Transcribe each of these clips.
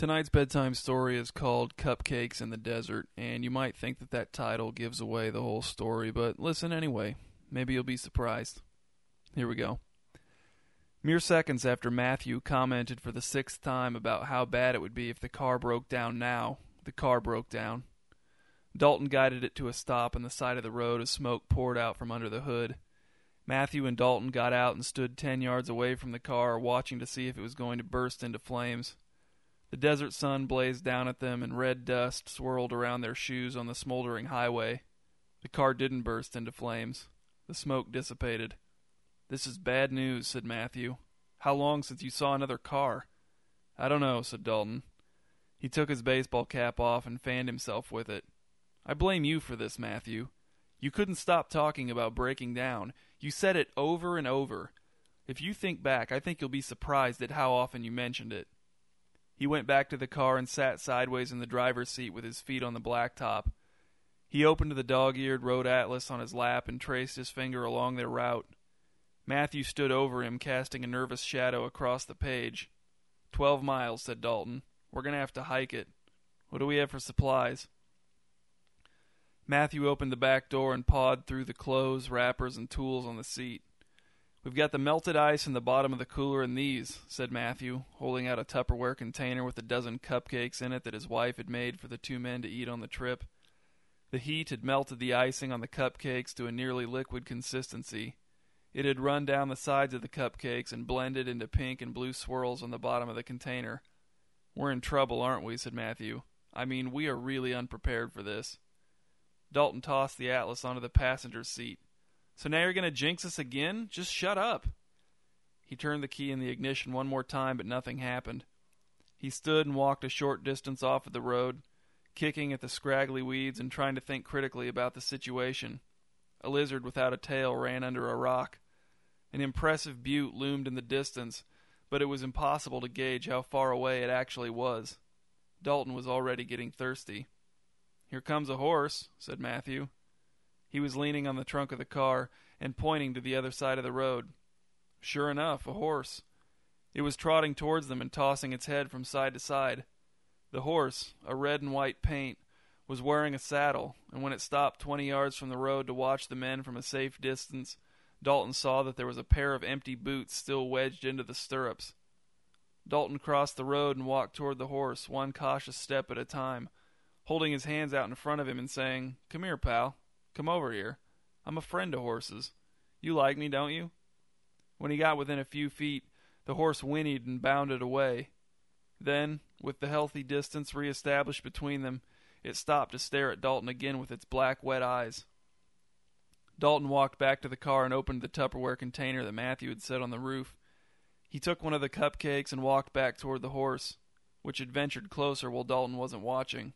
Tonight's bedtime story is called Cupcakes in the Desert, and you might think that that title gives away the whole story, but listen anyway. Maybe you'll be surprised. Here we go. Mere seconds after Matthew commented for the sixth time about how bad it would be if the car broke down now, the car broke down. Dalton guided it to a stop on the side of the road as smoke poured out from under the hood. Matthew and Dalton got out and stood ten yards away from the car, watching to see if it was going to burst into flames. The desert sun blazed down at them, and red dust swirled around their shoes on the smoldering highway. The car didn't burst into flames. The smoke dissipated. This is bad news, said Matthew. How long since you saw another car? I don't know, said Dalton. He took his baseball cap off and fanned himself with it. I blame you for this, Matthew. You couldn't stop talking about breaking down. You said it over and over. If you think back, I think you'll be surprised at how often you mentioned it. He went back to the car and sat sideways in the driver's seat with his feet on the blacktop. He opened the dog eared road atlas on his lap and traced his finger along their route. Matthew stood over him, casting a nervous shadow across the page. Twelve miles, said Dalton. We're going to have to hike it. What do we have for supplies? Matthew opened the back door and pawed through the clothes, wrappers, and tools on the seat. We've got the melted ice in the bottom of the cooler and these, said Matthew, holding out a Tupperware container with a dozen cupcakes in it that his wife had made for the two men to eat on the trip. The heat had melted the icing on the cupcakes to a nearly liquid consistency. It had run down the sides of the cupcakes and blended into pink and blue swirls on the bottom of the container. We're in trouble, aren't we? said Matthew. I mean, we are really unprepared for this. Dalton tossed the atlas onto the passenger seat. So now you're going to jinx us again? Just shut up. He turned the key in the ignition one more time, but nothing happened. He stood and walked a short distance off of the road, kicking at the scraggly weeds and trying to think critically about the situation. A lizard without a tail ran under a rock. An impressive butte loomed in the distance, but it was impossible to gauge how far away it actually was. Dalton was already getting thirsty. Here comes a horse, said Matthew. He was leaning on the trunk of the car and pointing to the other side of the road. Sure enough, a horse. It was trotting towards them and tossing its head from side to side. The horse, a red and white paint, was wearing a saddle, and when it stopped twenty yards from the road to watch the men from a safe distance, Dalton saw that there was a pair of empty boots still wedged into the stirrups. Dalton crossed the road and walked toward the horse, one cautious step at a time, holding his hands out in front of him and saying, Come here, pal. Come over here. I'm a friend to horses. You like me, don't you? When he got within a few feet, the horse whinnied and bounded away. Then, with the healthy distance re-established between them, it stopped to stare at Dalton again with its black, wet eyes. Dalton walked back to the car and opened the Tupperware container that Matthew had set on the roof. He took one of the cupcakes and walked back toward the horse, which had ventured closer while Dalton wasn't watching.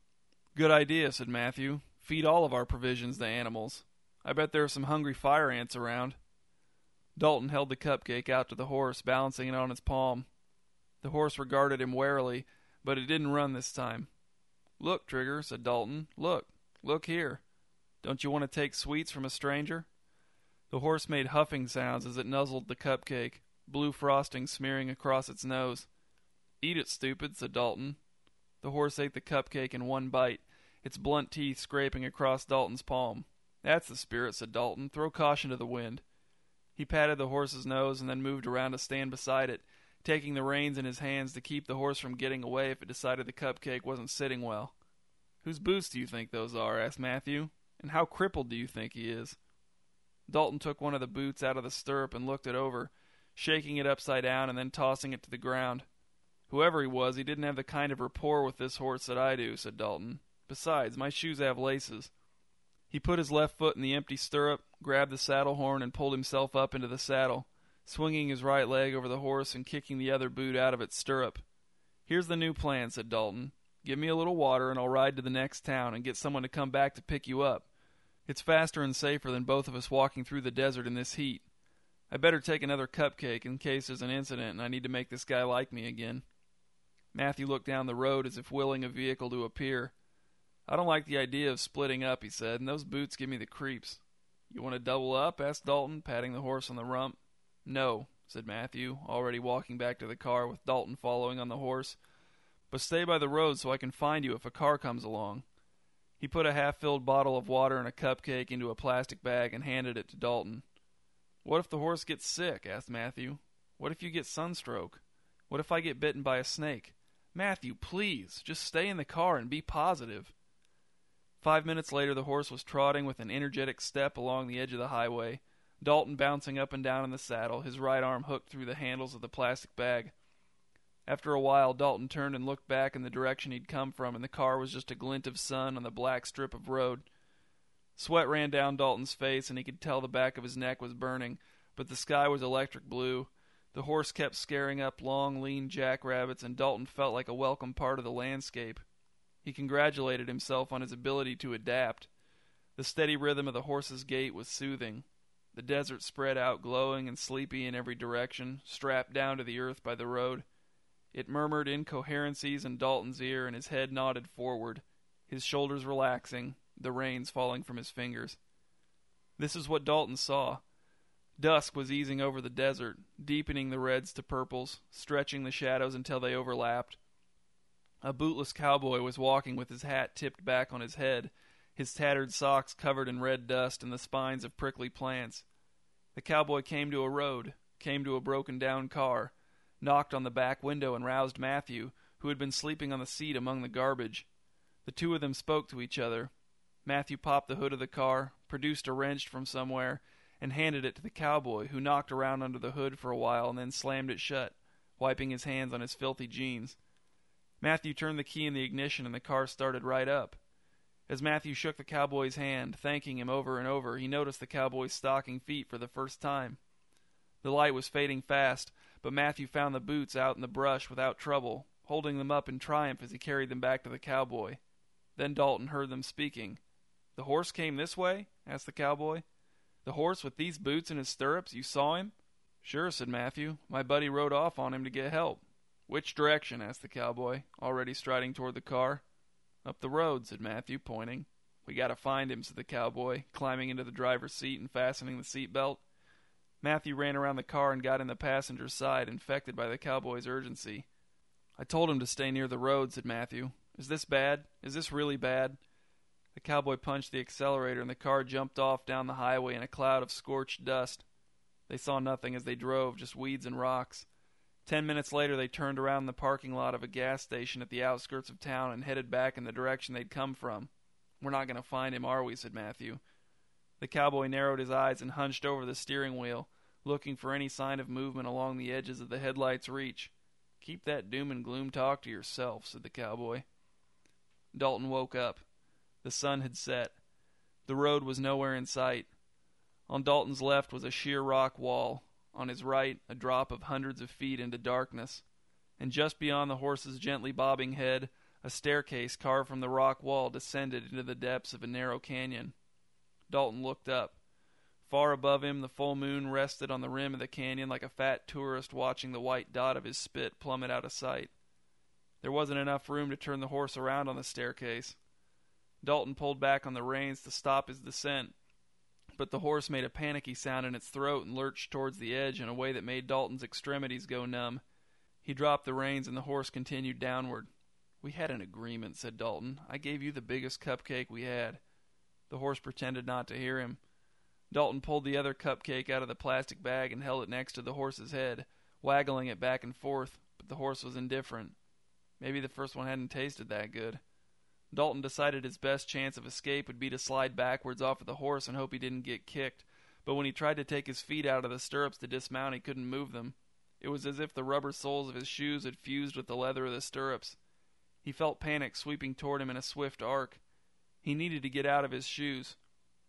Good idea, said Matthew. Feed all of our provisions to animals. I bet there are some hungry fire ants around. Dalton held the cupcake out to the horse, balancing it on his palm. The horse regarded him warily, but it didn't run this time. Look, Trigger, said Dalton. Look. Look here. Don't you want to take sweets from a stranger? The horse made huffing sounds as it nuzzled the cupcake, blue frosting smearing across its nose. Eat it, stupid, said Dalton. The horse ate the cupcake in one bite, its blunt teeth scraping across Dalton's palm. That's the spirit, said Dalton. Throw caution to the wind. He patted the horse's nose and then moved around to stand beside it, taking the reins in his hands to keep the horse from getting away if it decided the cupcake wasn't sitting well. Whose boots do you think those are? asked Matthew. And how crippled do you think he is? Dalton took one of the boots out of the stirrup and looked it over, shaking it upside down and then tossing it to the ground. Whoever he was, he didn't have the kind of rapport with this horse that I do, said Dalton. Besides, my shoes have laces. He put his left foot in the empty stirrup, grabbed the saddle horn, and pulled himself up into the saddle, swinging his right leg over the horse and kicking the other boot out of its stirrup. Here's the new plan, said Dalton. Give me a little water, and I'll ride to the next town and get someone to come back to pick you up. It's faster and safer than both of us walking through the desert in this heat. I better take another cupcake in case there's an incident and I need to make this guy like me again. Matthew looked down the road as if willing a vehicle to appear. I don't like the idea of splitting up, he said, and those boots give me the creeps. You want to double up? asked Dalton, patting the horse on the rump. No, said Matthew, already walking back to the car with Dalton following on the horse. But stay by the road so I can find you if a car comes along. He put a half filled bottle of water and a cupcake into a plastic bag and handed it to Dalton. What if the horse gets sick? asked Matthew. What if you get sunstroke? What if I get bitten by a snake? Matthew, please, just stay in the car and be positive. Five minutes later, the horse was trotting with an energetic step along the edge of the highway, Dalton bouncing up and down in the saddle, his right arm hooked through the handles of the plastic bag. After a while, Dalton turned and looked back in the direction he'd come from, and the car was just a glint of sun on the black strip of road. Sweat ran down Dalton's face, and he could tell the back of his neck was burning, but the sky was electric blue. The horse kept scaring up long, lean jackrabbits, and Dalton felt like a welcome part of the landscape. He congratulated himself on his ability to adapt. The steady rhythm of the horse's gait was soothing. The desert spread out glowing and sleepy in every direction, strapped down to the earth by the road. It murmured incoherencies in Dalton's ear, and his head nodded forward, his shoulders relaxing, the reins falling from his fingers. This is what Dalton saw. Dusk was easing over the desert, deepening the reds to purples, stretching the shadows until they overlapped. A bootless cowboy was walking with his hat tipped back on his head, his tattered socks covered in red dust and the spines of prickly plants. The cowboy came to a road, came to a broken down car, knocked on the back window and roused Matthew, who had been sleeping on the seat among the garbage. The two of them spoke to each other. Matthew popped the hood of the car, produced a wrench from somewhere, and handed it to the cowboy, who knocked around under the hood for a while and then slammed it shut, wiping his hands on his filthy jeans. Matthew turned the key in the ignition and the car started right up. As Matthew shook the cowboy's hand, thanking him over and over, he noticed the cowboy's stocking feet for the first time. The light was fading fast, but Matthew found the boots out in the brush without trouble, holding them up in triumph as he carried them back to the cowboy. Then Dalton heard them speaking. The horse came this way? asked the cowboy. The horse with these boots in his stirrups? You saw him? Sure, said Matthew. My buddy rode off on him to get help. Which direction? asked the cowboy, already striding toward the car. Up the road, said Matthew, pointing. We gotta find him, said the cowboy, climbing into the driver's seat and fastening the seat belt. Matthew ran around the car and got in the passenger's side, infected by the cowboy's urgency. I told him to stay near the road, said Matthew. Is this bad? Is this really bad? The cowboy punched the accelerator and the car jumped off down the highway in a cloud of scorched dust. They saw nothing as they drove, just weeds and rocks. Ten minutes later, they turned around in the parking lot of a gas station at the outskirts of town and headed back in the direction they'd come from. We're not going to find him, are we? said Matthew. The cowboy narrowed his eyes and hunched over the steering wheel looking for any sign of movement along the edges of the headlight's reach. Keep that doom and gloom talk to yourself, said the cowboy. Dalton woke up. The sun had set. The road was nowhere in sight. On Dalton's left was a sheer rock wall, on his right, a drop of hundreds of feet into darkness, and just beyond the horse's gently bobbing head, a staircase carved from the rock wall descended into the depths of a narrow canyon. Dalton looked up. Far above him, the full moon rested on the rim of the canyon like a fat tourist watching the white dot of his spit plummet out of sight. There wasn't enough room to turn the horse around on the staircase. Dalton pulled back on the reins to stop his descent, but the horse made a panicky sound in its throat and lurched towards the edge in a way that made Dalton's extremities go numb. He dropped the reins and the horse continued downward. We had an agreement, said Dalton. I gave you the biggest cupcake we had. The horse pretended not to hear him. Dalton pulled the other cupcake out of the plastic bag and held it next to the horse's head, waggling it back and forth, but the horse was indifferent. Maybe the first one hadn't tasted that good. Dalton decided his best chance of escape would be to slide backwards off of the horse and hope he didn't get kicked, but when he tried to take his feet out of the stirrups to dismount, he couldn't move them. It was as if the rubber soles of his shoes had fused with the leather of the stirrups. He felt panic sweeping toward him in a swift arc. He needed to get out of his shoes.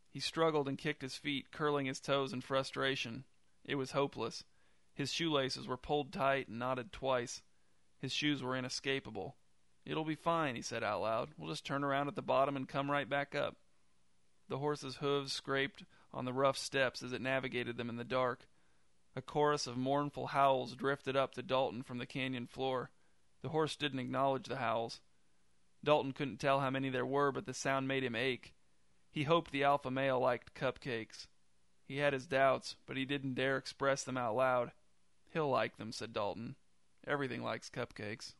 He struggled and kicked his feet, curling his toes in frustration. It was hopeless. His shoelaces were pulled tight and knotted twice. His shoes were inescapable. It'll be fine, he said out loud. We'll just turn around at the bottom and come right back up. The horse's hooves scraped on the rough steps as it navigated them in the dark. A chorus of mournful howls drifted up to Dalton from the canyon floor. The horse didn't acknowledge the howls. Dalton couldn't tell how many there were, but the sound made him ache. He hoped the alpha male liked cupcakes. He had his doubts, but he didn't dare express them out loud. He'll like them, said Dalton. Everything likes cupcakes.